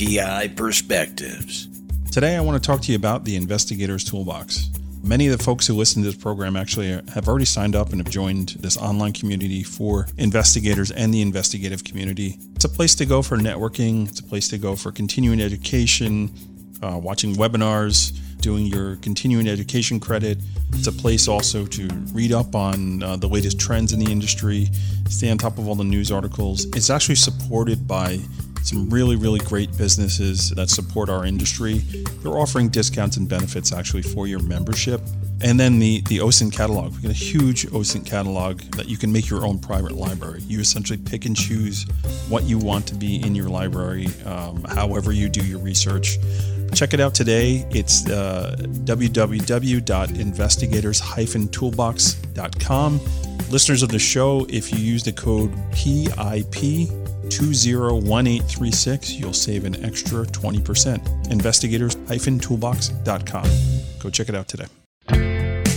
PI Perspectives. Today, I want to talk to you about the Investigators Toolbox. Many of the folks who listen to this program actually have already signed up and have joined this online community for investigators and the investigative community. It's a place to go for networking, it's a place to go for continuing education, uh, watching webinars, doing your continuing education credit. It's a place also to read up on uh, the latest trends in the industry, stay on top of all the news articles. It's actually supported by some really, really great businesses that support our industry. They're offering discounts and benefits actually for your membership. And then the, the OSINT catalog. We've got a huge OSINT catalog that you can make your own private library. You essentially pick and choose what you want to be in your library, um, however you do your research. Check it out today. It's uh, www.investigators-toolbox.com. Listeners of the show, if you use the code PIP 201836, you'll save an extra 20%. Investigators-toolbox.com. Go check it out today.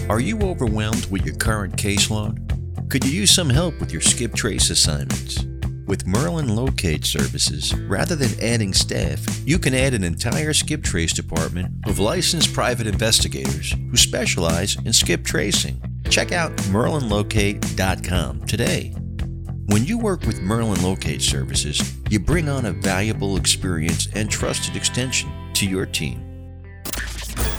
Are you overwhelmed with your current caseload? Could you use some help with your skip trace assignments? With Merlin Locate Services, rather than adding staff, you can add an entire skip trace department of licensed private investigators who specialize in skip tracing. Check out merlinlocate.com today. When you work with Merlin Locate Services, you bring on a valuable experience and trusted extension to your team.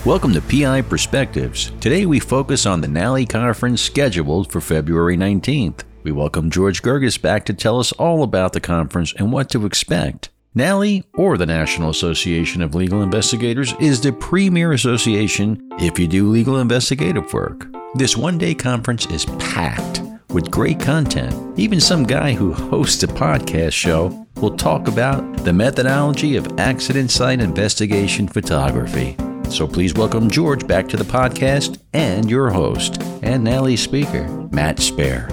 Welcome to PI Perspectives. Today we focus on the NALI conference scheduled for February 19th. We welcome George Gerges back to tell us all about the conference and what to expect. NALI, or the National Association of Legal Investigators, is the premier association if you do legal investigative work. This one day conference is packed with great content. Even some guy who hosts a podcast show will talk about the methodology of accident site investigation photography. So please welcome George back to the podcast and your host and NALI speaker, Matt Spare.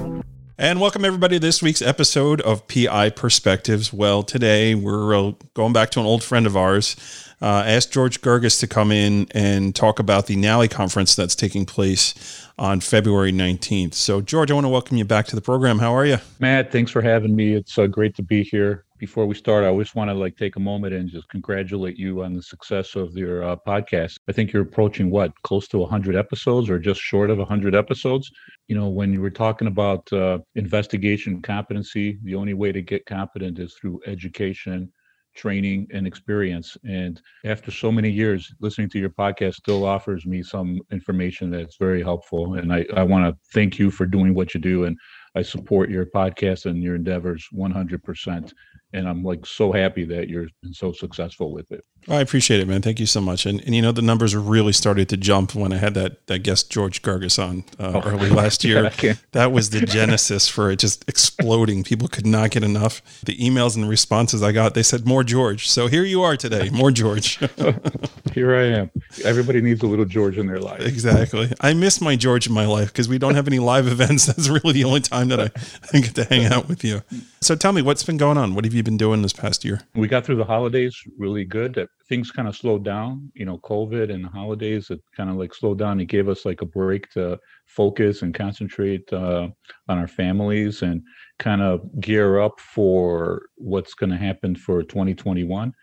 And welcome everybody to this week's episode of PI Perspectives. Well, today we're uh, going back to an old friend of ours. Uh, asked George Gerges to come in and talk about the NALI conference that's taking place on February 19th. So, George, I want to welcome you back to the program. How are you? Matt, thanks for having me. It's uh, great to be here. Before we start, I just want to like take a moment and just congratulate you on the success of your uh, podcast. I think you're approaching what close to 100 episodes, or just short of 100 episodes. You know, when you were talking about uh, investigation competency, the only way to get competent is through education training and experience. And after so many years, listening to your podcast still offers me some information that's very helpful. And I, I want to thank you for doing what you do. And I support your podcast and your endeavors 100% and I'm like so happy that you're so successful with it. I appreciate it, man. Thank you so much. And, and you know the numbers really started to jump when I had that that guest George Gerges on uh, oh. early last year. yeah, that was the genesis for it just exploding. People could not get enough. The emails and responses I got, they said more George. So here you are today, more George. here I am. Everybody needs a little George in their life. Exactly. I miss my George in my life because we don't have any live events. That's really the only time that I, I get to hang out with you. So tell me, what's been going on? What have you been doing this past year? We got through the holidays really good. Things kind of slowed down, you know, COVID and the holidays, it kind of like slowed down. It gave us like a break to focus and concentrate uh, on our families and kind of gear up for what's going to happen for 2021.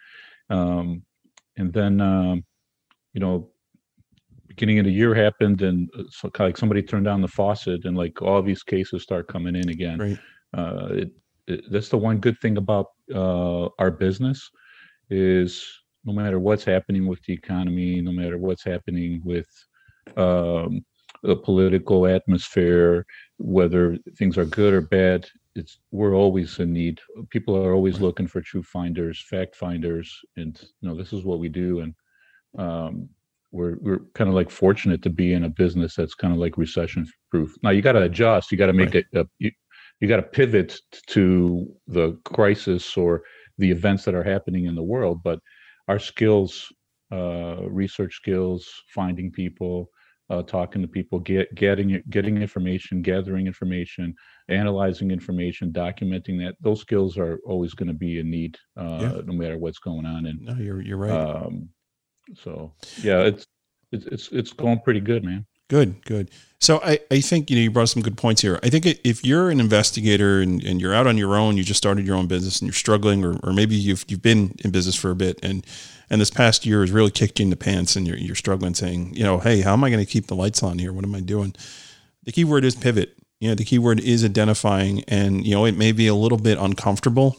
Um, and then, um, you know, beginning of the year happened and uh, so, like somebody turned down the faucet and like all these cases start coming in again. Right. Uh, it, that's the one good thing about uh, our business is no matter what's happening with the economy, no matter what's happening with um, the political atmosphere, whether things are good or bad, it's we're always in need. People are always looking for true finders, fact finders, and you know this is what we do. And um, we're we're kind of like fortunate to be in a business that's kind of like recession proof. Now you got to adjust. You got to make right. it. you, you got to pivot to the crisis or the events that are happening in the world but our skills uh, research skills finding people uh, talking to people get getting getting information gathering information analyzing information documenting that those skills are always going to be in need uh, yeah. no matter what's going on and no you're, you're right um, so yeah it's it's it's it's going pretty good man Good, good. So I, I think you know you brought some good points here. I think if you're an investigator and, and you're out on your own, you just started your own business and you're struggling, or, or maybe you've you've been in business for a bit and and this past year has really kicked you in the pants and you're you're struggling, saying, you know, hey, how am I going to keep the lights on here? What am I doing? The key word is pivot. You know, the key word is identifying, and you know it may be a little bit uncomfortable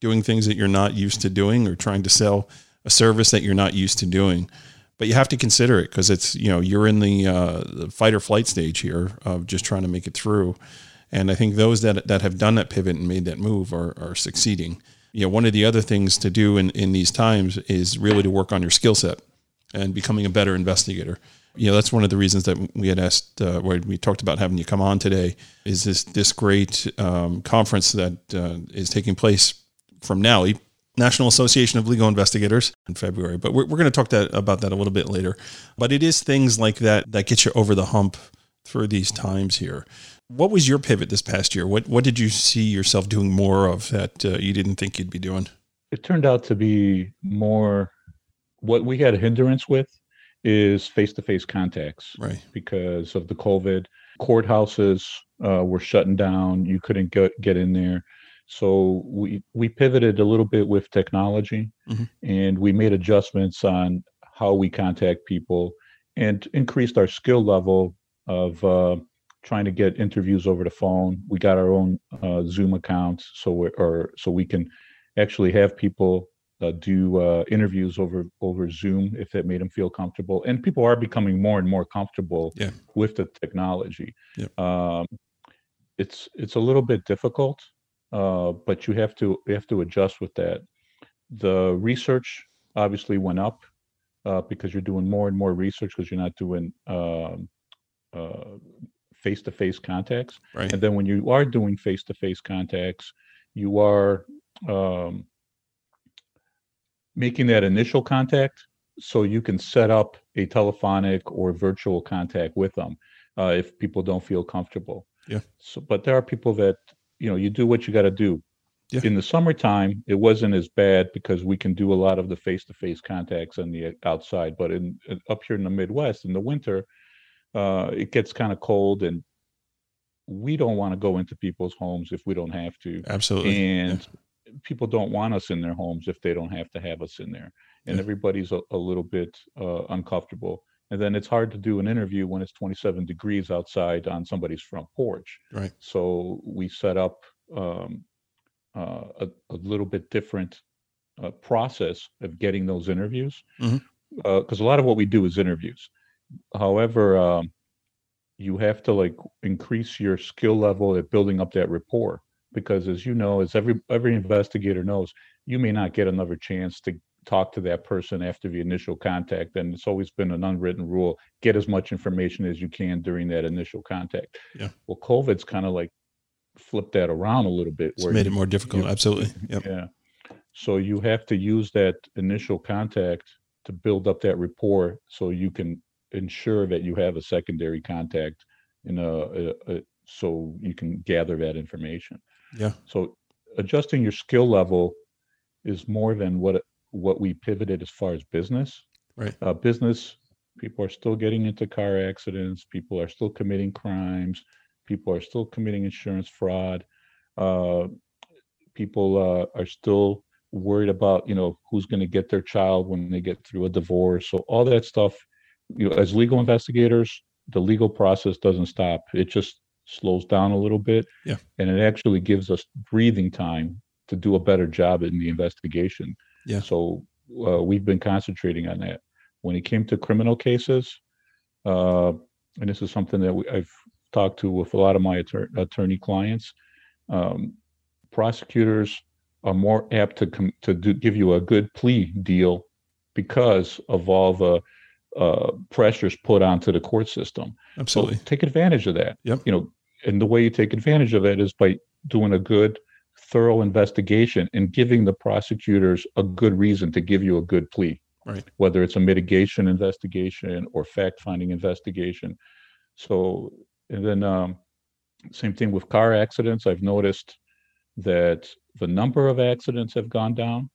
doing things that you're not used to doing or trying to sell a service that you're not used to doing but you have to consider it because it's you know you're in the, uh, the fight or flight stage here of just trying to make it through. And I think those that that have done that pivot and made that move are are succeeding. You know, one of the other things to do in in these times is really to work on your skill set and becoming a better investigator. You know, that's one of the reasons that we had asked, uh, where we talked about having you come on today, is this this great um, conference that uh, is taking place from NALI, National Association of Legal Investigators in February. But we're, we're going to talk that, about that a little bit later. But it is things like that that get you over the hump through these times here. What was your pivot this past year? What what did you see yourself doing more of that uh, you didn't think you'd be doing? It turned out to be more what we had a hindrance with is face-to-face contacts, right? Because of the COVID, courthouses uh, were shutting down. You couldn't get get in there. So we we pivoted a little bit with technology, mm-hmm. and we made adjustments on how we contact people, and increased our skill level of uh, trying to get interviews over the phone. We got our own uh, Zoom accounts, so we or so we can actually have people uh, do uh, interviews over over Zoom if that made them feel comfortable. And people are becoming more and more comfortable yeah. with the technology. Yeah. Um, it's it's a little bit difficult uh, but you have to you have to adjust with that. The research obviously went up uh, because you're doing more and more research because you're not doing um, uh, face-to-face contacts. Right. And then when you are doing face-to-face contacts, you are um, making that initial contact so you can set up a telephonic or virtual contact with them uh, if people don't feel comfortable. Yeah. So, but there are people that you know you do what you got to do yeah. in the summertime it wasn't as bad because we can do a lot of the face-to-face contacts on the outside but in up here in the midwest in the winter uh, it gets kind of cold and we don't want to go into people's homes if we don't have to absolutely and yeah. people don't want us in their homes if they don't have to have us in there and yeah. everybody's a, a, little bit uh, uncomfortable and then it's hard to do an interview when it's 27 degrees outside on somebody's front porch. Right. So we set up um, uh, a, a, little bit different uh, process of getting those interviews. Because mm-hmm. uh, a lot of what we do is interviews. However um, you have to like increase your skill level at building up that rapport. Because as you know as every every investigator knows you may not get another chance to talk to that person after the initial contact and it's always been an unwritten rule get as much information as you can during that initial contact. Yeah. Well covid's kind of like flipped that around a little bit where it's made it more difficult. you, absolutely. Yep. yeah. So you have to use that initial contact to build up that rapport so you can ensure that you have a secondary contact in a, a, a so you can gather that information. Yeah. So adjusting your skill level is more than what what we pivoted as far as business. Right. Uh, business, people are still getting into car accidents. People are still committing crimes. People are still committing insurance fraud. Uh, people uh, are still worried about, you know, who's going to get their child when they get through a divorce. So all that stuff, you know, as legal investigators, the legal process doesn't stop. It just slows down a little bit. Yeah. And it actually gives us breathing time to do a better job in the investigation. Yeah. So uh, we've been concentrating on that. When it came to criminal cases, uh, and this is something that we, I've talked to with a lot of my attor- attorney clients, um, prosecutors are more apt to com- to do, give you a good plea deal because of all the uh, pressures put onto the court system. Absolutely, so take advantage of that. Yep. You know, and the way you take advantage of it is by doing a good thorough investigation and giving the prosecutors a good reason to give you a good plea. Right. Whether it's a mitigation investigation or fact finding investigation. So, and then um, same thing with car accidents. I've noticed that the number of accidents have gone down,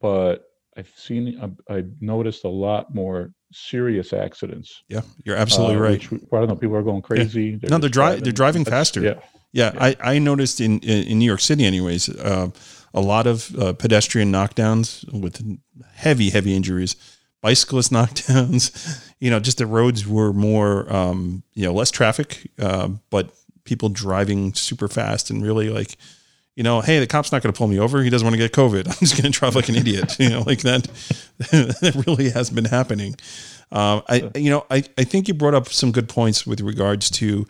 but I've seen, I've, I've noticed a lot more serious accidents. Yeah, you're absolutely uh, right. Which, I don't know. People are going crazy. Yeah. They're no, they're driving. They're driving faster. Yeah. Yeah, yeah. I, I noticed in, in New York City, anyways, uh, a lot of uh, pedestrian knockdowns with heavy, heavy injuries, bicyclist knockdowns. You know, just the roads were more, um, you know, less traffic, uh, but people driving super fast and really like you know, hey, the cop's not going to pull me over. He doesn't want to get COVID. I'm just going to drive like an idiot. You know, like that. that really has been happening. Um, I, you know, I, I think you brought up some good points with regards to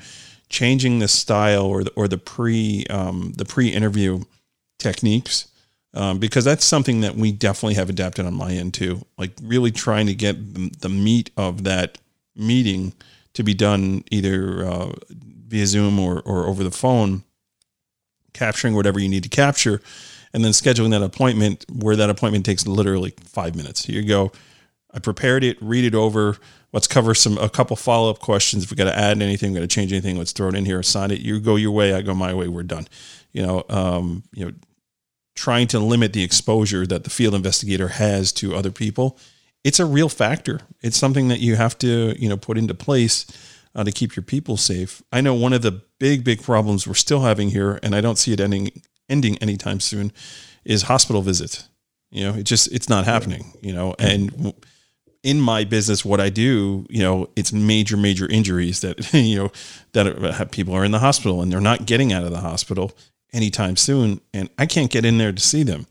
changing the style or the, or the pre um, the pre interview techniques. Um, because that's something that we definitely have adapted on my end too. Like really trying to get the, meat of that meeting to be done either uh, via Zoom or, or over the phone capturing whatever you need to capture, and then scheduling that appointment where that appointment takes literally five minutes. Here you go. I prepared it, read it over. Let's cover some a couple follow up questions. If we got to add anything, we got to change anything, let's throw it in here. Sign it. You go your way, I go my way. We're done. You know, um, you know, trying to limit the exposure that the field investigator has to other people. It's a real factor. It's something that you have to you know put into place uh, to keep your people safe. I know one of the big, big problems we're still having here, and I don't see it ending ending anytime soon, is hospital visits. You know, it just it's not happening. You know, and in my business, what I do, you know, it's major, major injuries that you know that people are in the hospital and they're not getting out of the hospital anytime soon, and I can't get in there to see them.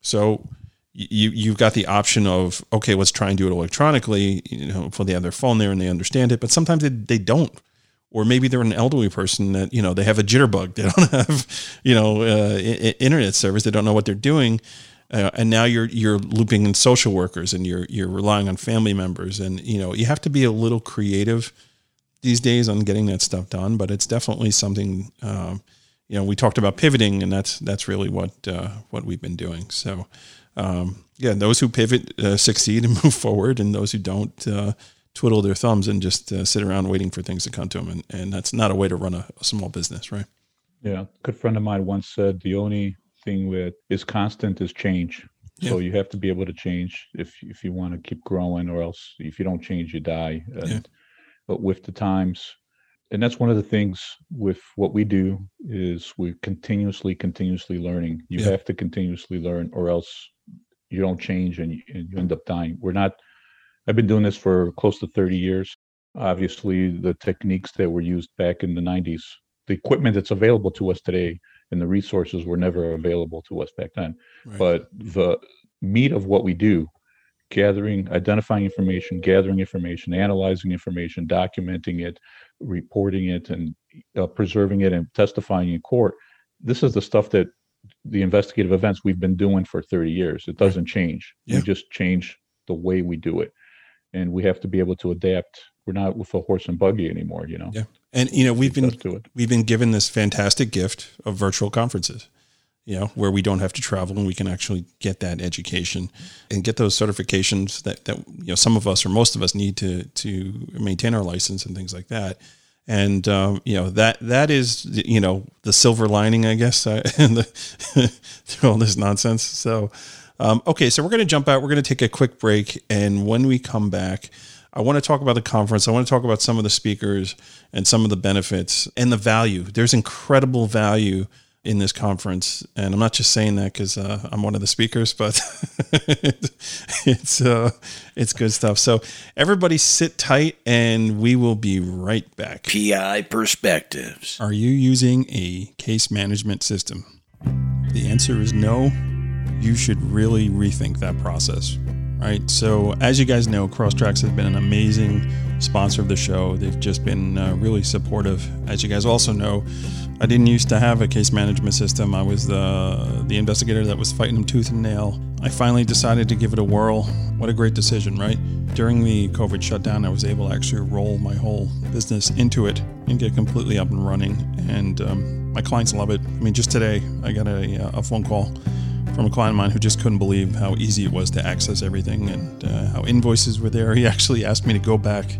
So you you've got the option of okay, let's try and do it electronically. You know, hopefully they have their phone there and they understand it. But sometimes they, they don't, or maybe they're an elderly person that you know they have a jitterbug. They don't have you know uh, internet service. They don't know what they're doing. Uh, and now you're you're looping in social workers and you're you're relying on family members and you know you have to be a little creative these days on getting that stuff done but it's definitely something um, you know we talked about pivoting and that's that's really what uh, what we've been doing so um, yeah, those who pivot uh, succeed and move forward, and those who don't uh, twiddle their thumbs and just uh, sit around waiting for things to come to them. And, and that's not a way to run a, a small business, right? Yeah, a good friend of mine once said the only thing with is constant is change. So you have to be able to change if if you want to keep growing, or else if you don't change, you die. And, yeah. But with the times, and that's one of the things with what we do is we're continuously, continuously learning. You yeah. have to continuously learn, or else you don't change and you, and you end up dying. We're not. I've been doing this for close to 30 years. Obviously, the techniques that were used back in the 90s, the equipment that's available to us today, and the resources were never available to us back then. Right. But the meat of what we do, gathering, identifying information, gathering information, analyzing information, documenting it, reporting it, and uh, preserving it, and testifying in court. This is the stuff that the investigative events we've been doing for 30 years. It doesn't change. Yeah. We just change the way we do it. And we have to be able to adapt. We're not with a horse and buggy anymore, you know. Yeah. And you know, we've been we've been given this fantastic gift of virtual conferences. You know, where we don't have to travel and we can actually get that education and get those certifications that that you know some of us or most of us need to to maintain our license and things like that and um, you know that that is you know the silver lining, I guess, uh, the, through all this nonsense. So, um, okay, so we're going to jump out. We're going to take a quick break, and when we come back, I want to talk about the conference. I want to talk about some of the speakers and some of the benefits and the value. There's incredible value in this conference. And I'm not just saying that because uh, I'm one of the speakers, but it's uh, it's good stuff. So everybody sit tight, and we will be right back. PI Perspectives. Are you using a case management system? The answer is no. You should really rethink that process. Right. So, as you guys know, Crosstracks has been an amazing sponsor of the show. They've just been uh, really supportive. As you guys also know, I didn't used to have a case management system. I was the the investigator that was fighting them tooth and nail. I finally decided to give it a whirl. What a great decision, right? During the COVID shutdown, I was able to actually roll my whole business into it and get completely up and running. And um, my clients love it. I mean, just today, I got a, uh, a phone call from a client of mine who just couldn't believe how easy it was to access everything and uh, how invoices were there. He actually asked me to go back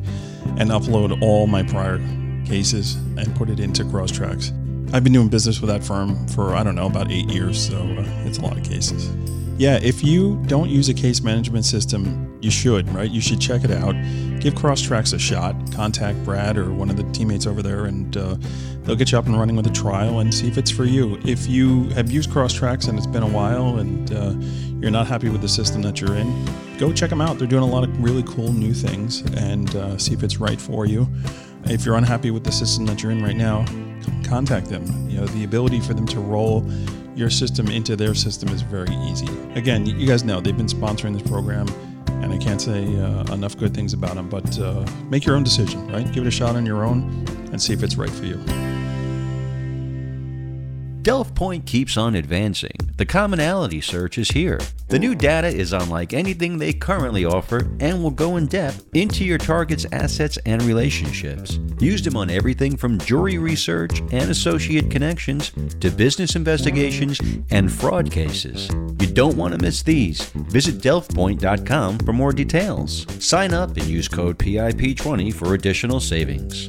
and upload all my prior cases and put it into Crosstracks. I've been doing business with that firm for, I don't know, about eight years, so uh, it's a lot of cases. Yeah, if you don't use a case management system, you should, right? You should check it out. Give Crosstracks a shot. Contact Brad or one of the teammates over there, and uh, they'll get you up and running with a trial and see if it's for you. If you have used Crosstracks and it's been a while and uh, you're not happy with the system that you're in, go check them out. They're doing a lot of really cool new things and uh, see if it's right for you. If you're unhappy with the system that you're in right now, contact them. You know, the ability for them to roll your system into their system is very easy. Again, you guys know they've been sponsoring this program, and I can't say uh, enough good things about them. But uh, make your own decision, right? Give it a shot on your own and see if it's right for you. DelvePoint keeps on advancing. The commonality search is here. The new data is unlike anything they currently offer and will go in depth into your target's assets and relationships. Use them on everything from jury research and associate connections to business investigations and fraud cases. You don't want to miss these. Visit delvepoint.com for more details. Sign up and use code PIP20 for additional savings.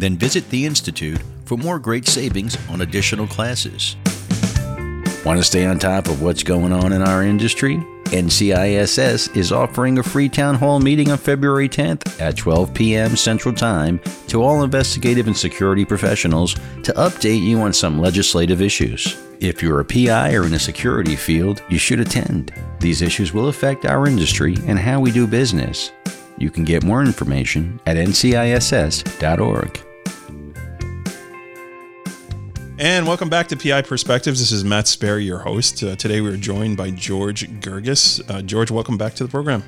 then visit the Institute for more great savings on additional classes. Want to stay on top of what's going on in our industry? NCISS is offering a free town hall meeting on February 10th at 12 p.m. Central Time to all investigative and security professionals to update you on some legislative issues. If you're a PI or in the security field, you should attend. These issues will affect our industry and how we do business. You can get more information at nciss.org. And welcome back to PI Perspectives. This is Matt Sperry, your host. Uh, today we are joined by George Gerges. Uh, George, welcome back to the program.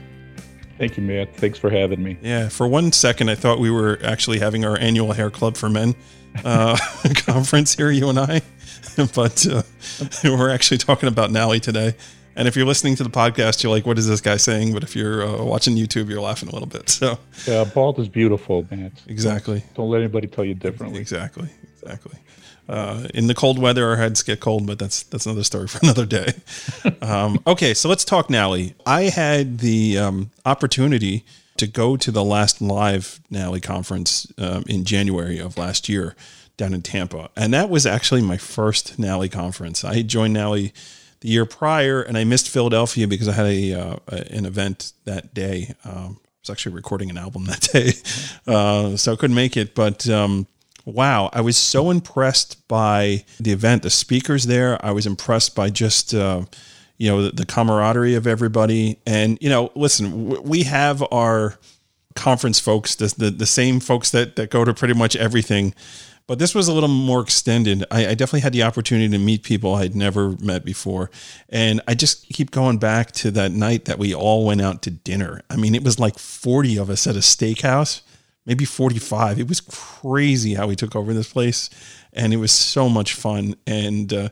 Thank you, Matt. Thanks for having me. Yeah, for one second, I thought we were actually having our annual Hair Club for Men uh, conference here, you and I. but uh, we're actually talking about NALI today. And if you're listening to the podcast, you're like, what is this guy saying? But if you're uh, watching YouTube, you're laughing a little bit. So, yeah, bald is beautiful, man. Exactly. Don't, don't let anybody tell you differently. Exactly. Exactly. Uh, in the cold weather, our heads get cold, but that's that's another story for another day. um, okay, so let's talk NALI. I had the um, opportunity to go to the last live NALI conference um, in January of last year down in Tampa, and that was actually my first NALI conference. I joined NALI the year prior, and I missed Philadelphia because I had a, uh, an event that day. Um, I was actually recording an album that day, uh, so I couldn't make it. But um, wow, I was so impressed by the event, the speakers there. I was impressed by just, uh, you know, the, the, camaraderie of everybody. And, you know, listen, we have our conference folks, the, the, the, same folks that, that go to pretty much everything. But this was a little more extended. I, I definitely had the opportunity to meet people I'd never met before. And I just keep going back to that night that we all went out to dinner. I mean, it was like 40 of us at a steakhouse maybe 45. It was crazy how we took over this place, and it was so much fun. And uh,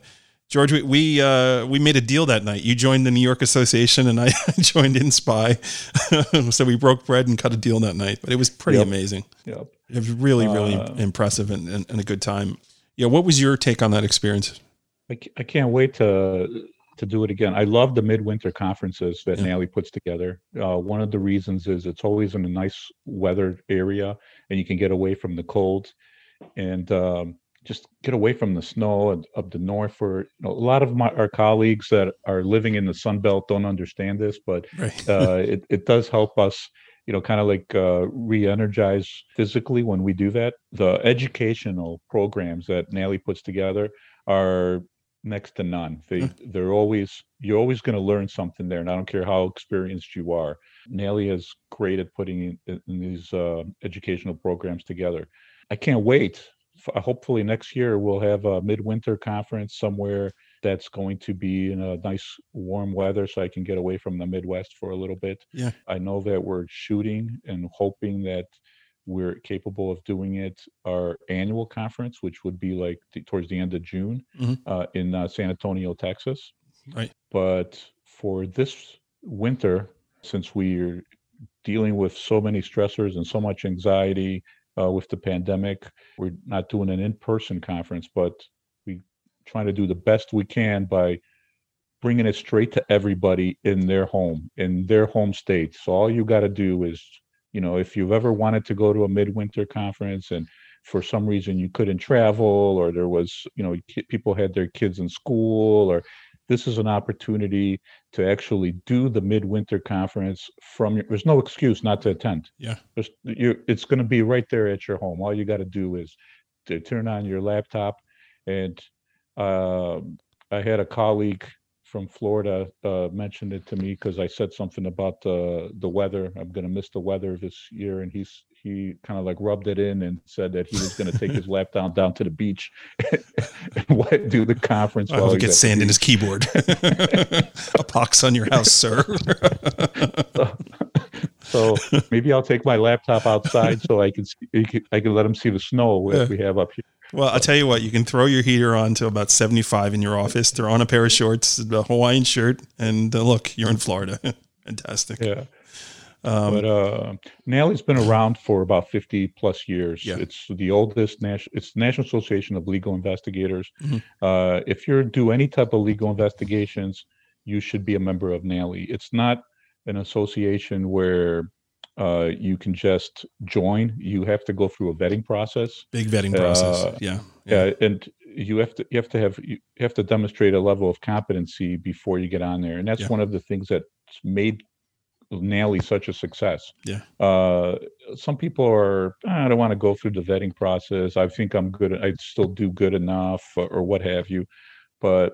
George, we we, uh, we made a deal that night. You joined the New York Association, and I joined in Spy. so we broke bread and cut a deal that night. But it was pretty yep. amazing. Yep. It was really really uh, impressive and, and, and a good time. Yeah, what was your take on that experience? I, I can't wait to to do it again. I love the midwinter conferences that yeah. NALI puts together. Uh, one of the reasons is it's always in a nice weather area, and you can get away from the cold, and um, just get away from the snow up the north. For you know, a lot of my our colleagues that are living in the Sun Belt don't understand this, but right. uh, it it does help us you know, kind of like uh, re-energize physically when we do that. The educational programs that NALI puts together are next to none. They they're always you're always going to learn something there, and I don't care how experienced you are. NALI is great at putting in, in these uh, educational programs together. I can't wait. Hopefully next year we'll have a midwinter conference somewhere that's going to be in a nice warm weather so I can get away from the Midwest for a little bit. Yeah. I know that we're shooting and hoping that we're capable of doing it our annual conference, which would be like the, towards the end of June mm-hmm. uh, in uh, San Antonio, Texas. Right. But for this winter, since we're dealing with so many stressors and so much anxiety uh, with the pandemic. We're not doing an in-person conference, but we trying to do the best we can by bringing it straight to everybody in their home, in their home state. So all you got to do is, you know, if you've ever wanted to go to a midwinter conference and for some reason you couldn't travel or there was, you know, people had their kids in school or this is an opportunity to actually do the midwinter conference from your, there's no excuse not to attend. Yeah. it's going to be right there at your home. All you got to do is to turn on your laptop and uh, I had a colleague from Florida uh, mentioned it to me because I said something about the the weather. I'm going to miss the weather this year, and he's he kind of like rubbed it in and said that he was going to take his laptop down to the beach and do the conference. I'll get sand in his keyboard. a pox on your house, sir. so, so, maybe I'll take my laptop outside so I can see, I can let him see the snow that we have up here. Well, I'll tell you what, you can throw your heater on to about 75 in your office, throw on a pair of shorts, a Hawaiian shirt, and uh, look, you're in Florida. Fantastic. Yeah. Um, but uh, NALI's been around for about 50 plus years. Yeah. It's the oldest national. It's the National Association of Legal Investigators. Mm-hmm. Uh, if you're do any type of legal investigations, you should be a member of NALI. It's not an association where uh, you can just join. You have to go through a vetting process. Big vetting process. Uh, yeah, yeah. Yeah. And you have to you have to have you have to demonstrate a level of competency before you get on there. And that's yeah. one of the things that's made NALI such a success. Yeah. Uh, some people are, ah, I don't want to go through the vetting process. I think I'm good. I still do good enough or, or what have you. But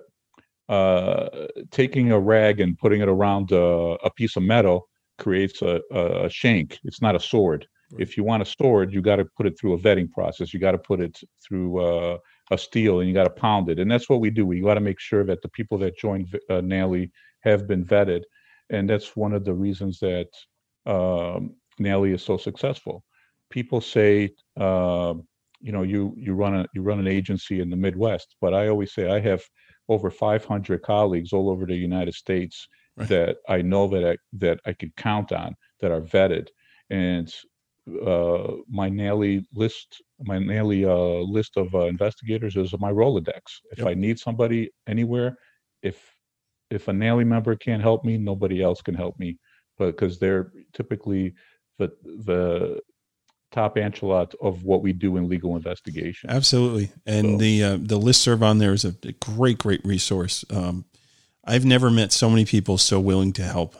uh, taking a rag and putting it around a, a piece of metal creates a, a, shank. It's not a sword. Right. If you want a sword, you got to put it through a vetting process. You got to put it through uh, a steel and you got to pound it. And that's what we do. We got to make sure that the people that join uh, NALI have been vetted and that's one of the reasons that um, NALI is so successful. People say, uh, you know, you you run a you run an agency in the Midwest, but I always say I have over 500 colleagues all over the United States right. that I know that I that I could count on that are vetted, and uh, my NALI list, my NALI uh, list of uh, investigators is my Rolodex. If yep. I need somebody anywhere, if if a NALI member can't help me, nobody else can help me, but because they're typically the the top enchilada of what we do in legal investigation. Absolutely, and so. the uh, the list serve on there is a, a great great resource. Um, I've never met so many people so willing to help.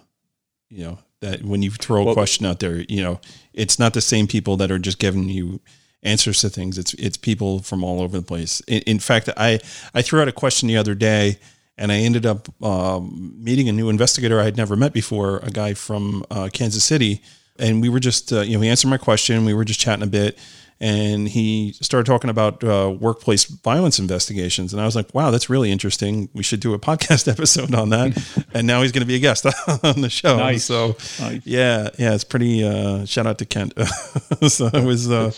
You know that when you throw a well, question out there, you know it's not the same people that are just giving you answers to things. It's it's people from all over the place. In, in fact, I I threw out a question the other day and I ended up um, meeting a new investigator I had never met before, a guy from uh, Kansas City, and we were just uh, you know he answered my question. We were just chatting a bit, and he started talking about uh, workplace violence investigations, and I was like, "Wow, that's really interesting. We should do a podcast episode on that." and now he's going to be a guest on the show. Nice. So, nice. yeah, yeah, it's pretty. Uh, shout out to Kent. so it was uh,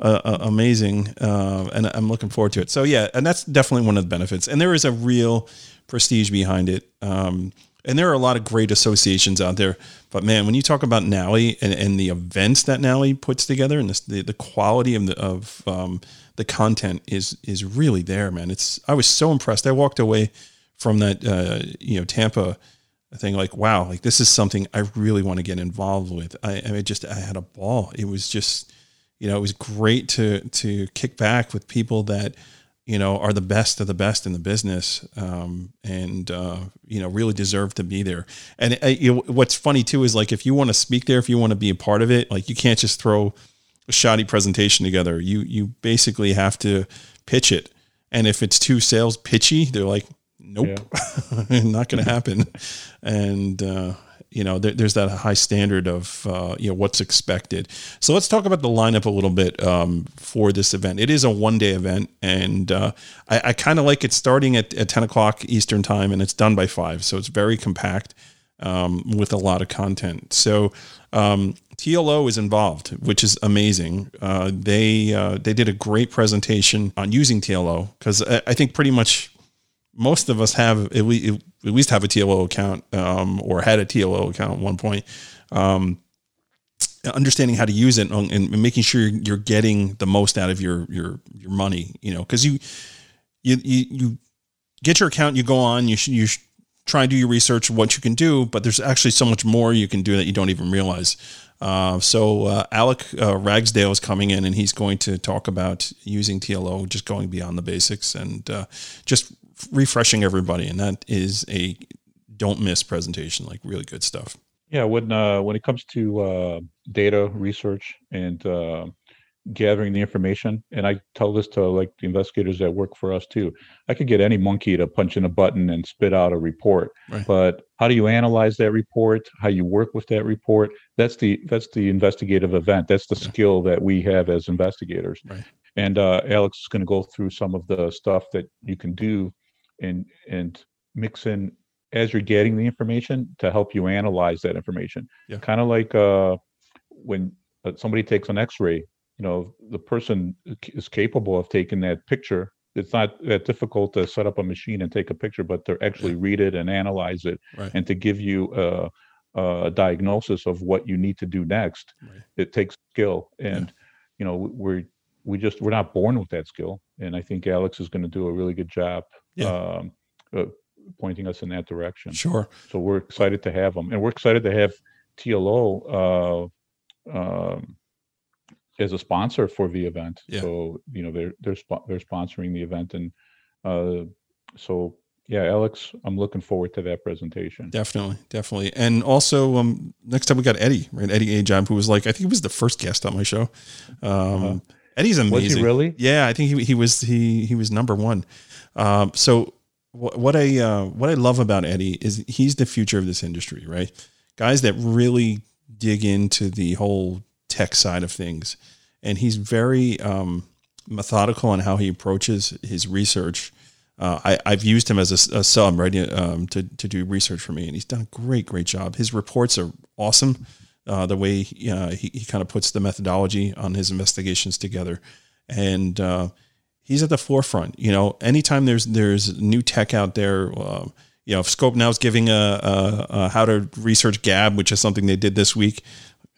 uh, amazing, and I'm looking forward to it. So yeah, and that's definitely one of the benefits. And there is a real prestige behind it. Um, and there are a lot of great associations out there. But man, when you talk about NALI and, and the events that NALI puts together and the, the quality of the, of um, the content is is really there, man. It's I was so impressed. I walked away from that uh, you know Tampa thing like wow, like this is something I really want to get involved with. I, I just I had a ball. It was just you know it was great to to kick back with people that you know, are the best of the best in the business, um, and uh, you know, really deserve to be there. And uh, you know, what's funny too is like if you want to speak there, if you want to be a part of it, like you can't just throw a shoddy presentation together. You you basically have to pitch it, and if it's too sales pitchy, they're like, nope, yeah. not going to happen. And uh, you know, there, there's that high standard of, uh, you know, what's expected. So let's talk about the lineup a little bit um, for this event. It is a one day event, and uh, I, I kind of like it starting at, at 10 o'clock Eastern time, and it's done by five. So it's very compact um, with a lot of content. So um, TLO is involved, which is amazing. Uh, they uh, they did a great presentation on using TLO because I, I think pretty much most of us have at least, have a TLO account um, or had a TLO account at one point. Um, understanding how to use it and, making sure you're getting the most out of your your your money. You know, because you you you you get your account, you go on, you you try and do your research what you can do, but there's actually so much more you can do that you don't even realize. Uh, so uh, Alec uh, Ragsdale is coming in, and he's going to talk about using TLO, just going beyond the basics and uh, just refreshing everybody. And that is a don't miss presentation, like really good stuff. Yeah, when uh, when it comes to uh, data research and uh, gathering the information and i tell this to like the investigators that work for us too i could get any monkey to punch in a button and spit out a report right. but how do you analyze that report how you work with that report that's the that's the investigative event that's the yeah. skill that we have as investigators right. and uh, alex is going to go through some of the stuff that you can do and and mix in as you're getting the information to help you analyze that information yeah. kind of like uh, when uh, somebody takes an x-ray you know the person is capable of taking that picture it's not that difficult to set up a machine and take a picture but to actually read it and analyze it right. and to give you a, a, diagnosis of what you need to do next right. it takes skill and yeah. you know we're we just we're not born with that skill and i think alex is going to do a really good job yeah. um, uh, pointing us in that direction sure so we're excited to have them and we're excited to have tlo uh, um, as a sponsor for the event. Yeah. So you know they're they're sp- they're sponsoring the event, and uh, so yeah, Alex, I'm looking forward to that presentation. Definitely, definitely, and also um, next time we got Eddie, right? Eddie Ajab, who was like I think he was the first guest on my show. Um, uh-huh. Eddie's amazing. Was he really? Yeah, I think he he was he he was number one. Um, so what, what I uh, what I love about Eddie is he's the future of this industry, right? Guys that really dig into the whole tech side of things, and he's very um, methodical on how he approaches his research. Uh, I, have used him as a, a sub right um, to to do research for me, and he's done a great great job. His reports are awesome. Uh, the way uh, he, he kind of puts the methodology on his investigations together, and uh, he's at the forefront. You know, anytime there's there's new tech out there, uh, you know, if Skopenow is giving a, a, a, how to research Gab, which is something they did this week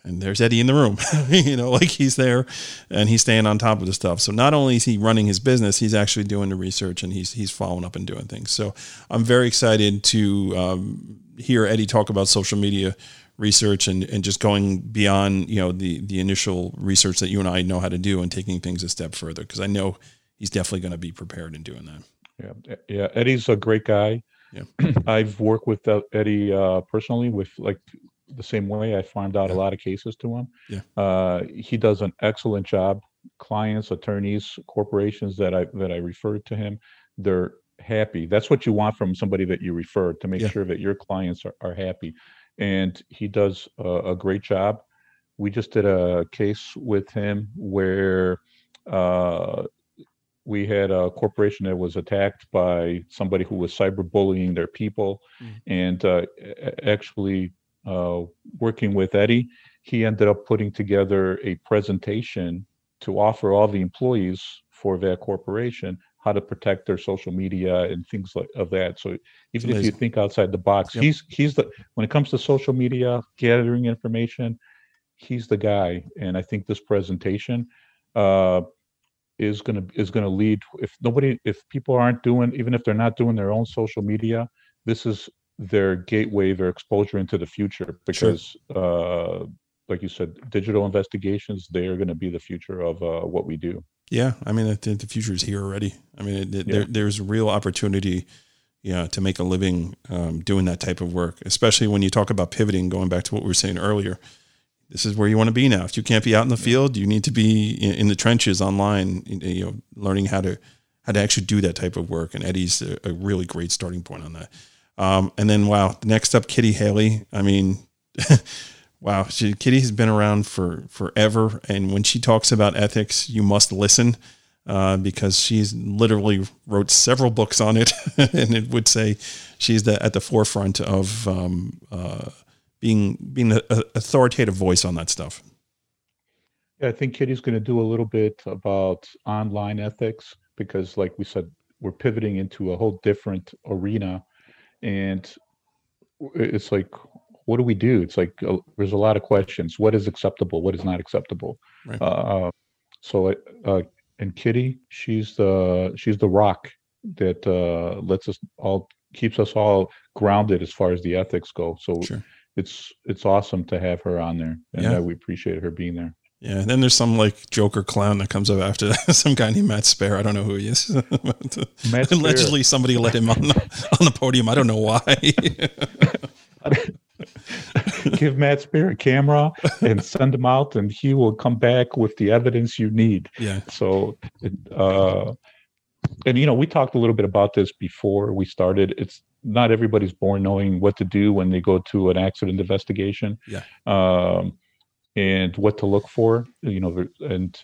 and there's Eddie in the room, you know, like he's there and he's staying on top of the stuff. So not only is he running his business, he's actually doing the research and he's he's following up and doing things. So I'm very excited to um, hear Eddie talk about social media research and, and just going beyond you know the the initial research that you and I know how to do and taking things a step further because I know he's definitely going to be prepared in doing that. Yeah, yeah. Eddie's a great guy. Yeah, I've worked with uh, Eddie uh, personally with like the same way. I farmed out yeah. a lot of cases to him. Yeah. Uh, he does an excellent job. Clients, attorneys, corporations that I that I referred to him, they're happy. That's what you want from somebody that you refer to make yeah. sure that your clients are, are happy. And he does a, a, great job. We just did a case with him where uh, we had a corporation that was attacked by somebody who was cyberbullying their people, mm-hmm. and uh, actually uh, working with Eddie, he ended up putting together a presentation to offer all the employees for that corporation how to protect their social media and things like of that. So even if you think outside the box, yep. he's he's the when it comes to social media gathering information, he's the guy. And I think this presentation uh, is gonna is gonna lead. If nobody, if people aren't doing, even if they're not doing their own social media, this is their gateway, their exposure into the future, because sure. uh, like you said, digital investigations they are going to be the future of uh, what we do. Yeah, I mean the, the future is here already. I mean it, it, yeah. there, there's real opportunity, yeah, to make a living um, doing that type of work, especially when you talk about pivoting. Going back to what we were saying earlier, this is where you want to be now. If you can't be out in the field, you need to be in, in the trenches online. You know, learning how to how to actually do that type of work. And Eddie's a, a really great starting point on that. Um, and then, wow, next up, Kitty Hailey. I mean, wow, she, Kitty has been around for forever. And when she talks about ethics, you must listen uh, because she's literally wrote several books on it. and it would say she's the, at the forefront of um, uh, being, being an authoritative voice on that stuff. Yeah, I think Kitty's going to do a little bit about online ethics because, like we said, we're pivoting into a whole different arena and it's like what do we do? It's like uh, there's a lot of questions. What is acceptable? What is not acceptable? Right. Uh, so, uh, and Kitty, she's the she's the rock that uh, lets us all keeps us all grounded as far as the ethics go. So Sure. it's it's awesome to have her on there, and Yeah. uh, we appreciate her being there. Yeah, and then there's some like Joker clown that comes up after that. some guy named Matt Spare. I don't know who he is. Matt Allegedly, somebody let him on the, on the podium. I don't know why. Give Matt Spear a camera and send him out, and he will come back with the evidence you need. yeah, So, uh, and you know, we talked a little bit about this before we started. It's not everybody's born knowing what to do when they go to an accident investigation. Yeah. Um, and what to look for, you know, and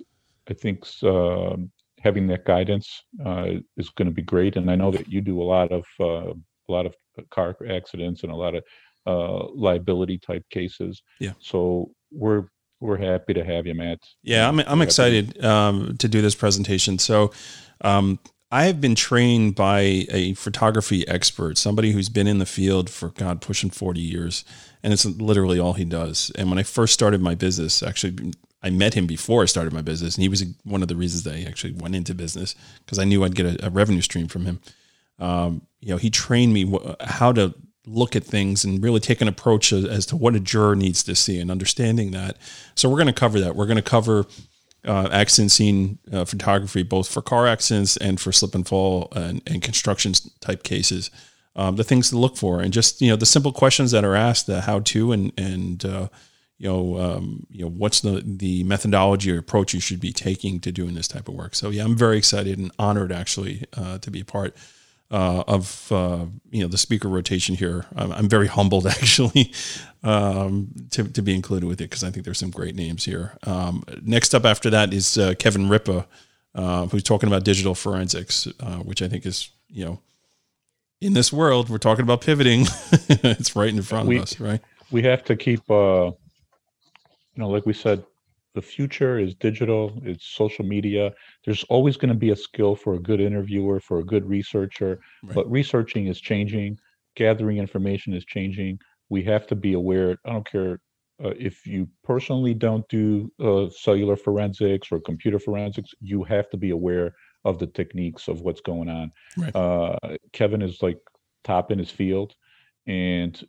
I think um having that guidance uh, is going to be great. And I know that you do a lot of uh, a lot of car accidents and a lot of uh, liability type cases. Yeah. So we're we're happy to have you, Matt. yeah. I'm I'm excited um, to do this presentation. So, um, I have been trained by a photography expert, somebody who's been in the field for God pushing 40 years, and it's literally all he does. And when I first started my business, actually. I met him before I started my business, and he was one of the reasons that I actually went into business because I knew I'd get a, a revenue stream from him. um, you know, he trained me how to look at things and really take an approach as, as to what a juror needs to see and understanding that. So we're going to cover that. We're going to cover uh, accident scene uh, photography, both for car accidents and for slip and fall and, and construction type cases. Um, the things to look for and just you know the simple questions that are asked, the how to and and uh, you know um, you know what's the the methodology or approach you should be taking to doing this type of work. So yeah, I'm very excited and honored actually uh, to be a part uh, of uh, you know the speaker rotation here. I'm, I'm very humbled actually um, to, to be included with it because I think there's some great names here. Um, next up after that is uh, Kevin Ripa, uh, who's talking about digital forensics, uh, which I think is you know in this world we're talking about pivoting. it's right in front We- of us, right? we have to keep uh you know like we said the future is digital it's social media there's always going to be a skill for a good interviewer for a good researcher Right. but researching is changing gathering information is changing we have to be aware i don't care uh, if you personally don't do uh, cellular forensics or computer forensics you have to be aware of the techniques of what's going on Right. uh, kevin is like top in his field and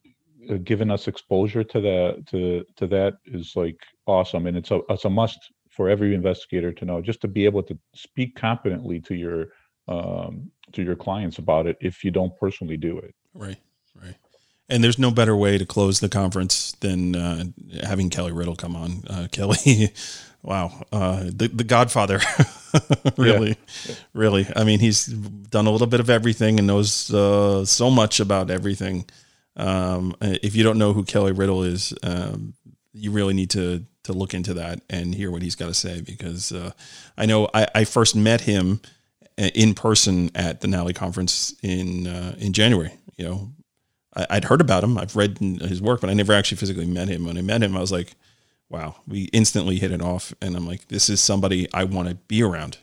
giving us exposure to that to to that is like awesome and it's a it's a must for every investigator to know just to be able to speak competently to your um to your clients about it if you don't personally do it Right, right. And there's no better way to close the conference than uh, having Kelly Riddle come on. Uh, Kelly, wow, uh, the the Godfather, really, really. I mean, he's done a little bit of everything and knows uh, so much about everything. Um, if you don't know who Kelly Riddle is, um, you really need to to look into that and hear what he's got to say because uh, I know I, I first met him uh, in person at the NALI conference in uh, in January. You know, I, I'd heard about him, I've read his work, but I never actually physically met him. When I met him, I was like, wow, we instantly hit it off, and I'm like, this is somebody I want to be around.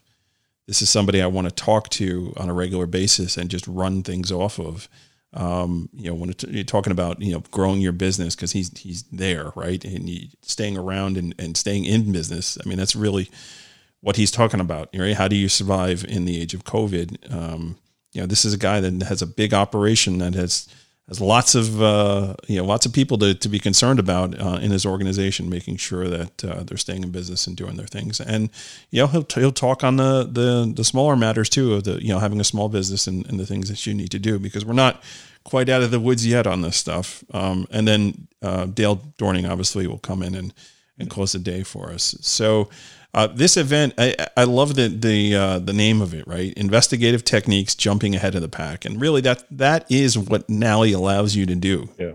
This is somebody I want to talk to on a regular basis and just run things off of. Um, you know, when you're talking about you know growing your business because he's he's there, right, and staying around and, and staying in business. I mean, that's really what he's talking about. Right? How do you survive in the age of COVID? Um, you know, this is a guy that has a big operation that has has lots of uh, you know lots of people to, to be concerned about uh, in his organization, making sure that uh, they're staying in business and doing their things. And you know, he'll he'll talk on the the the smaller matters too of the you know having a small business and, and the things that you need to do because we're not quite out of the woods yet on this stuff. Um, and then uh, Dale Dorning obviously will come in and and close the day for us. So. Uh, this event, I, I love the the uh, the name of it, right? Investigative techniques, jumping ahead of the pack, and really that that is what NALI allows you to do. yeah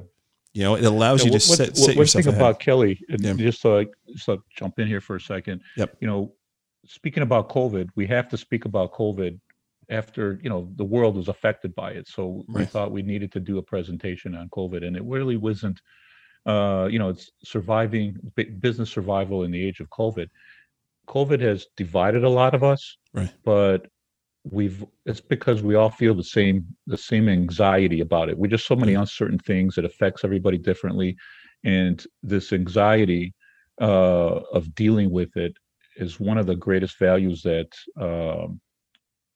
You know, it allows Yeah, you to what- set, what- set one thing about Kelly, and Yeah. just to like just to jump in here for a second. Yep. You know, speaking about COVID, we have to speak about COVID after you know the world was affected by it. So we thought we needed to do a presentation on COVID, and it really wasn't. Uh, you know, it's surviving business survival in the age of COVID. COVID has divided a lot of us, Right. but we've it's because we all feel the same the same anxiety about it. We just so many uncertain things. that affects everybody differently, and this anxiety uh, of dealing with it is one of the greatest values that um,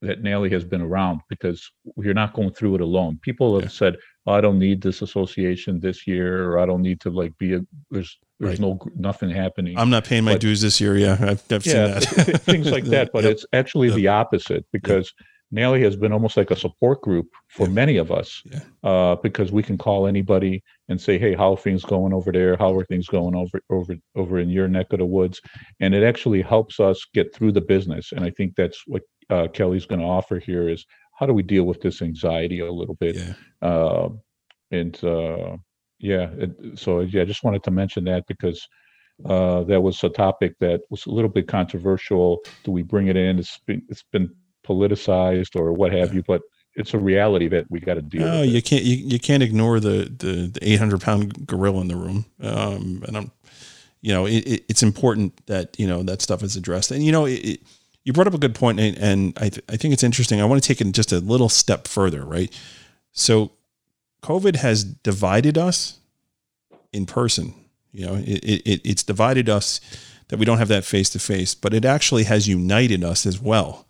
that NALI has been around because you're not going through it alone. People have yeah. said, "I don't need this association this year," or "I don't need to like be a there's there's right. no nothing happening." I'm not paying my but, dues this year. Yeah, I've, I've yeah, seen that. things like that, but yep. it's actually yep. the opposite because. Yep. NALI has been almost like a support group for many of us yeah. uh, because we can call anybody and say, "Hey, how are things going over there? How are things going over over over in your neck of the woods?" And it actually helps us get through the business. And I think that's what uh, Kelly's going to offer here is how do we deal with this anxiety a little bit? Yeah. Uh, and uh, yeah, it, so yeah, I just wanted to mention that because uh, that was a topic that was a little bit controversial. Do we bring it in? It's been, it's been politicized or what have yeah. you, but it's a reality that we got to deal. No, you can't you, you can't ignore the the, the 800 pound gorilla in the room. Um, and I'm, you know, it, it, it's important that you know that stuff is addressed. And you know, it, you brought up a good point, and, and I, th- I think it's interesting. I want to take it just a little step further, right? So, COVID has divided us in person. You know, it, it it's divided us that we don't have that face to face, but it actually has united us as well.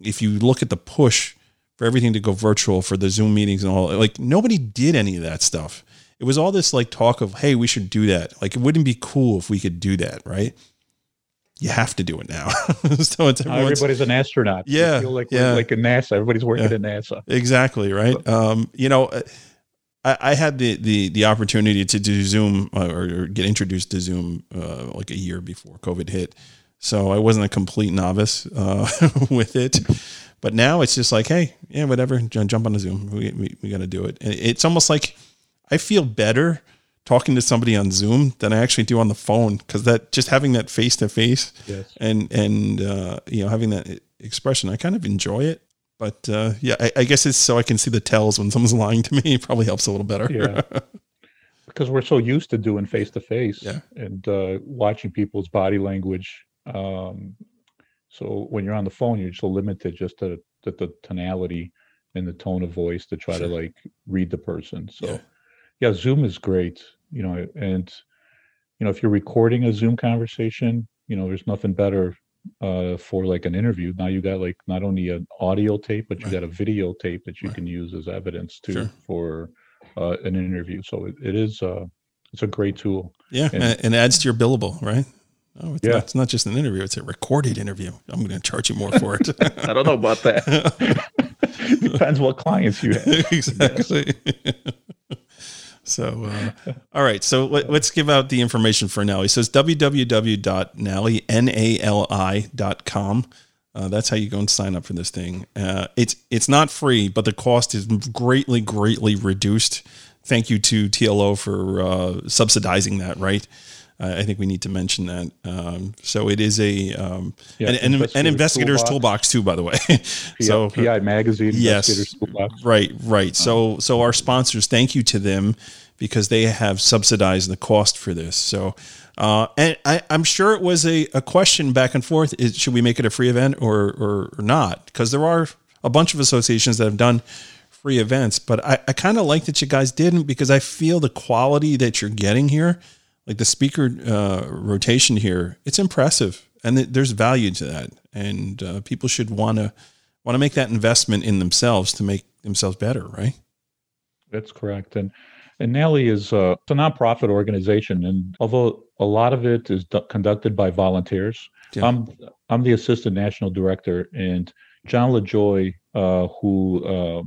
If you look at the push for everything to go virtual for the Zoom meetings and all, like nobody did any of that stuff. It was all this like talk of, hey, we should do that. Like it wouldn't be cool if we could do that, right? You have to do it now. so it's everybody's an astronaut. Yeah, like yeah. like in NASA. Everybody's working yeah. at NASA. Exactly right. Um, you know, I, I, had the the the opportunity to do Zoom uh, or, get introduced to Zoom uh, like a year before COVID hit, so I wasn't a complete novice uh, with it. But now it's just like, hey, yeah, whatever, jump on a Zoom. We we, we got to do it. And it's almost like I feel better talking to somebody on Zoom than I actually do on the phone because that just having that face to face and and uh, you know having that expression, I kind of enjoy it. But uh, yeah, I, I, guess it's so I can see the tells when someone's lying to me. It probably helps a little better. yeah, because we're so used to doing face to face and uh, watching people's body language. Um, so when you're on the phone, you're so limited just to, to the tonality and the tone of voice to try sure. to like read the person. So. Yeah yeah, Zoom is great, you know, and you know, if you're recording a Zoom conversation, you know, there's nothing better uh, for like an interview. Now you got like not only an audio tape, but you right. got a video tape that you right. can use as evidence too sure. for uh, an interview. So it, it is uh, it's a great tool. Yeah, and, and adds to your billable, right? Oh, it's, yeah. not, it's not just an interview; it's a recorded interview. I'm going to charge you more for it. I don't know about that. Depends what clients you have. exactly. So, uh, all right. So let, us give out the information for NALI. So it's www.nali.com. Uh, that's how you go and sign up for this thing. Uh, it's it's not free, but the cost is greatly, greatly reduced. Thank you to TLO for uh, subsidizing that. Right. I think we need to mention that. Um, so it is a um, yeah, an, an, an, investigator's toolbox. toolbox. too, by the way. so PI magazine. Yes. Right. Right. So so our sponsors, thank you to them because they have subsidized the cost for this. So. Uh, and I, am sure it was a, a question back and forth: is, should we make it a free event or or, or not? Because there are a bunch of associations that have done free events, but I, I kind of like that you guys didn't because I feel the quality that you're getting here like the speaker uh, rotation here, it's impressive, and th- there's value to that, and uh, people should want to want to make that investment in themselves to make themselves better, right? That's correct, and and NALI is a, uh, a nonprofit organization, and although a lot of it is d- conducted by volunteers, yeah. I'm I'm the assistant national director, and John LaJoy, uh, who uh,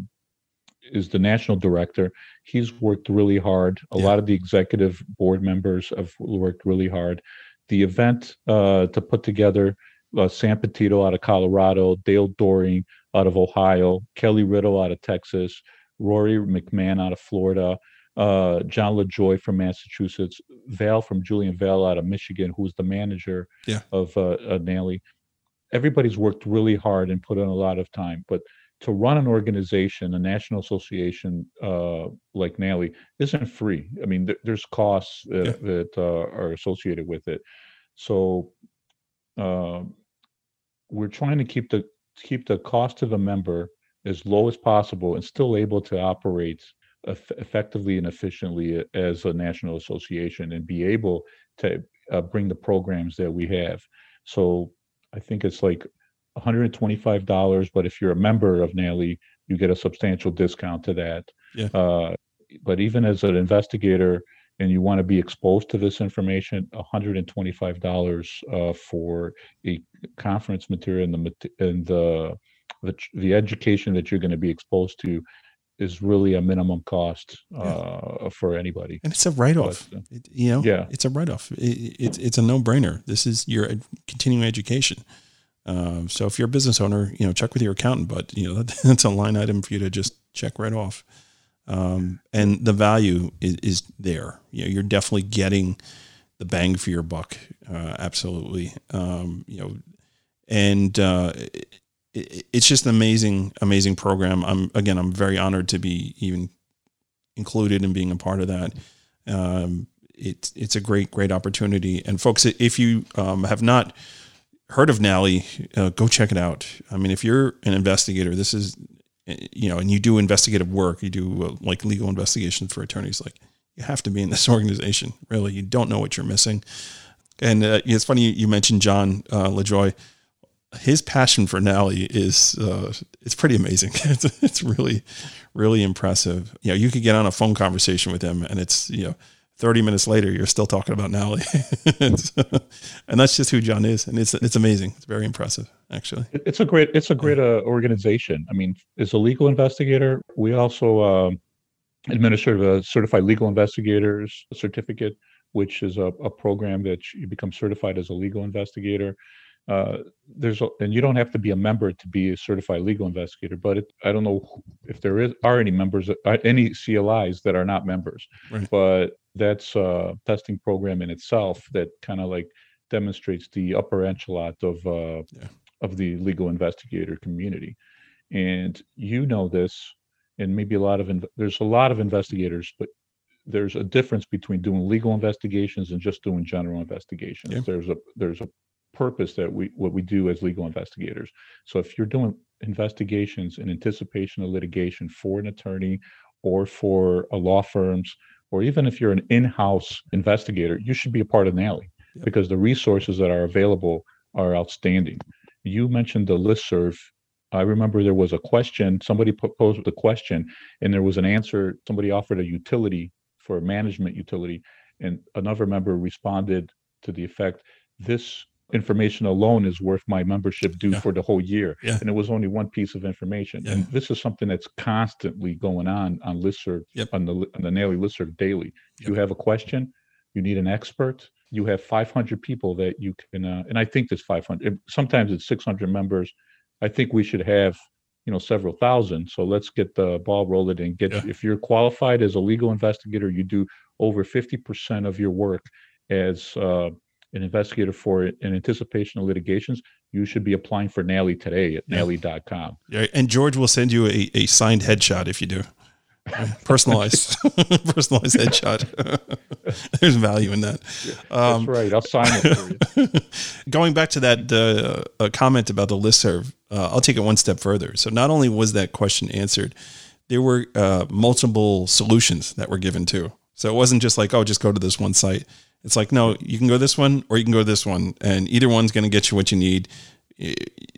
is the national director. He's worked really hard. A yeah. lot of the executive board members have worked really hard. The event uh, to put together uh, Sam Petito out of Colorado, Dale Doring out of Ohio, Kelly Riddle out of Texas, Rory McMahon out of Florida, uh, John LaJoy from Massachusetts, Val from Julian Val out of Michigan, who's the manager yeah. of uh, uh, NALI. Everybody's worked really hard and put in a lot of time, but to run an organization, a national association uh, like NALI, isn't free. I mean, th- there's costs uh, yeah. that uh, are associated with it. So uh, we're trying to keep the keep the cost to the member as low as possible and still able to operate effectively and efficiently as a national association and be able to uh, bring the programs that we have. So I think it's like $125, but if you're a member of NALI, you get a substantial discount to that. Yeah. Uh, but even as an investigator and you want to be exposed to this information, $125 uh, for a conference material and the and the the, the education that you're going to be exposed to is really a minimum cost uh, yeah. for anybody. And it's a write off. Uh, you know, yeah, it's a write off. It, it's it's a no brainer. This is your continuing education. Uh, so if you're a business owner, you know, check with your accountant, but you know, that, that's a line item for you to just check right off. Um, and the value is, is, there. You know, you're definitely getting the bang for your buck. Uh, absolutely. Um, you know, and, uh, it's just an amazing, amazing program. I'm again, I'm very honored to be even included in being a part of that. Um, it's it's a great, great opportunity. And folks, if you um, have not heard of NALI, uh, go check it out. I mean, if you're an investigator, this is you know, and you do investigative work, you do uh, like legal investigations for attorneys, like you have to be in this organization. Really, you don't know what you're missing. And uh, it's funny you mentioned John uh, LaJoy his passion for NALI is uh, it's pretty amazing. it's, it's really really impressive. You know, you could get on a phone conversation with him, and it's you know. 30 minutes later, you're still talking about NALI. and that's just who John is. And it's, it's amazing. It's very impressive, actually. It's a great, it's a great uh, organization. I mean, as a legal investigator, we also um, administer the certified legal investigators certificate, which is a, a program that you become certified as a legal investigator uh, there's a, and you don't have to be a member to be a certified legal investigator but it, i don't know if there is are any members uh, any clis that are not members right. but that's a testing program in itself that kind of like demonstrates the upper echelon of uh, yeah. of the legal investigator community and you know this and maybe a lot of inv- there's a lot of investigators but there's a difference between doing legal investigations and just doing general investigations yeah. there's a there's a purpose that we what we do as legal investigators. So if you're doing investigations in anticipation of litigation for an attorney or for a law firms, or even if you're an in-house investigator, you should be a part of NALI yep. because the resources that are available are outstanding. You mentioned the listserv. I remember there was a question, somebody posed the question, and there was an answer. Somebody offered a utility for a management utility, and another member responded to the effect this information alone is worth my membership due yeah. for the whole year. Yeah. And it was only one piece of information. Yeah. And this is something that's constantly going on on listserv yep. on the on the NALI listserv daily. If yep. you have a question, you need an expert. You have 500 people that you can, uh, and I think there's 500. Sometimes it's 600 members. I think we should have, you know, several thousand. So let's get the ball rolling and get. If you're qualified as a legal investigator, you do over 50% of your work as uh, an investigator for it in anticipation of litigations, you should be applying for NALI today at yeah. nali.com. Yeah, and George will send you a, a signed headshot if you do. personalized. Personalized headshot. There's value in that. Um, that's right. I'll sign it for you. Going back to that uh, comment about the listserv uh, i'll take it one step further. So not only was that question answered there were uh, multiple solutions that were given too. So it wasn't just like oh just go to this one site it's like, no, you can go this one or you can go this one, and either one's going to get you what you need.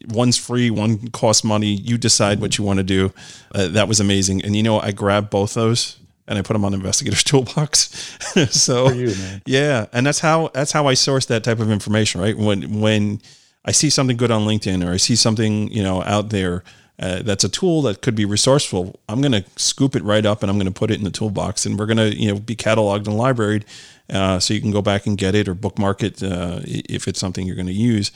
One's free, one costs money. You decide what you want to do. Uh, that was amazing. And you know, I grabbed both those and I put them on Investigator's Toolbox. so you, yeah, and that's how that's how I source that type of information. Right when when I see something good on LinkedIn or I see something you know out there uh, that's a tool that could be resourceful. I'm going to scoop it right up and I'm going to put it in the toolbox, and we're going to you know be cataloged and libraried, uh, so you can go back and get it or bookmark it uh, if it's something you're going to use.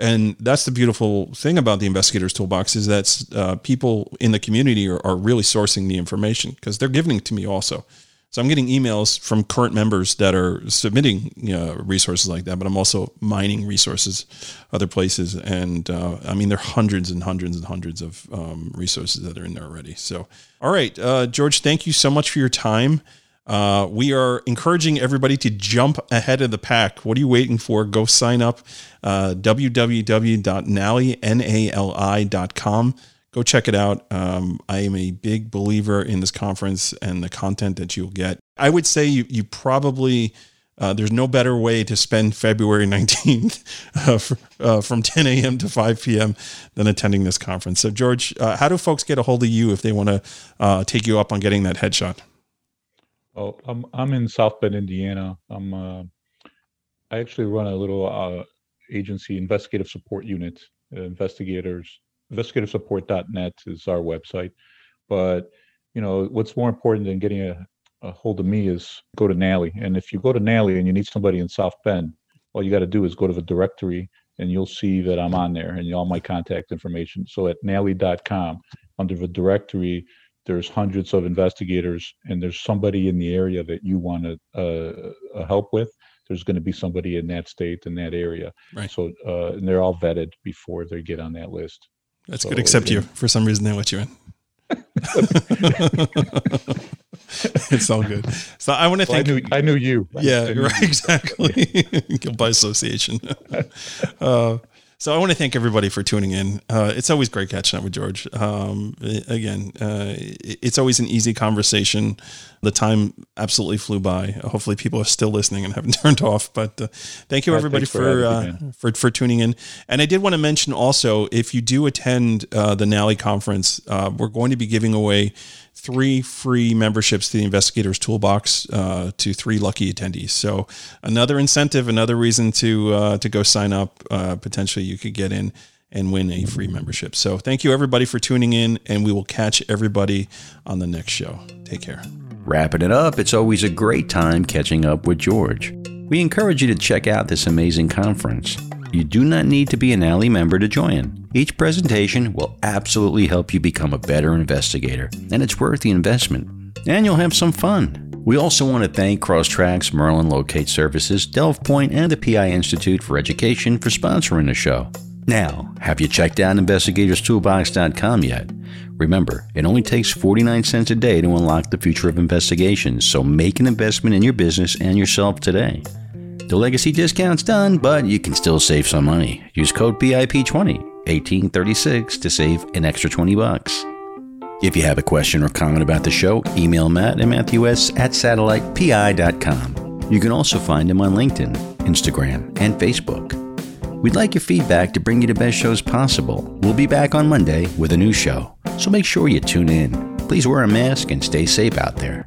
And that's the beautiful thing about the investigators toolbox is that uh, people in the community are, are really sourcing the information because they're giving it to me also. So I'm getting emails from current members that are submitting you know, resources like that, but I'm also mining resources other places. And uh, I mean, there are hundreds and hundreds and hundreds of um, resources that are in there already. So, all right, uh, George, thank you so much for your time. Uh, we are encouraging everybody to jump ahead of the pack. What are you waiting for? Go sign up. Uh, www.nali.com. Go check it out. Um, I am a big believer in this conference and the content that you'll get. I would say you, you probably uh, there's no better way to spend February 19th uh, for, uh, from 10 a.m. to 5 p.m. than attending this conference. So, George, uh, how do folks get a hold of you if they want to uh, take you up on getting that headshot? Oh, I'm I'm in South Bend, Indiana. I'm uh, I actually run a little agency investigative support unit. investigators investigativasupport.net is our website, but you know what's more important than getting a a hold of me is go to NALI. And if you go to NALI and you need somebody in South Bend, all you got to do is go to the directory and you'll see that I'm on there and all my contact information. So at nali.com, under the directory, there's hundreds of investigators and there's somebody in the area that you want to uh, help with. There's going to be somebody in that state in that area. Right. So uh, and they're all vetted before they get on that list. That's so good, except you. For some reason, they let you in. it's all good. So I want to well, thank. I knew, I knew you. Yeah, right. Exactly. By association. Uh, so I want to thank everybody for tuning in. Uh, it's always great catching up with George. Um, again, uh, it's always an easy conversation. The time absolutely flew by. Hopefully, people are still listening and haven't turned off. But uh, thank you, everybody, for for, uh, for, for tuning in. And I did want to mention also, if you do attend uh, the NALI conference, uh, we're going to be giving away three free memberships to the Investigators Toolbox uh, to three lucky attendees. So another incentive, another reason to uh, to go sign up. Uh, potentially, you could get in and win a free membership. So thank you everybody for tuning in, and we will catch everybody on the next show. Take care. Wrapping it up, it's always a great time catching up with George. We encourage you to check out this amazing conference. You do not need to be an NALI member to join. Each presentation will absolutely help you become a better investigator, and it's worth the investment. And you'll have some fun. We also want to thank Crosstracks, Merlin Locate Services, DelvePoint, and the PI Institute for Education for sponsoring the show. Now, have you checked out investigatorstoolbox.com yet? Remember, it only takes 49 cents a day to unlock the future of investigations, so make an investment in your business and yourself today. The legacy discount's done, but you can still save some money. Use code BIP20 1836 to save an extra 20 bucks. If you have a question or comment about the show, email Matt and at matthews at satellitepi.com. You can also find him on LinkedIn, Instagram, and Facebook. We'd like your feedback to bring you the best shows possible. We'll be back on Monday with a new show, so make sure you tune in. Please wear a mask and stay safe out there.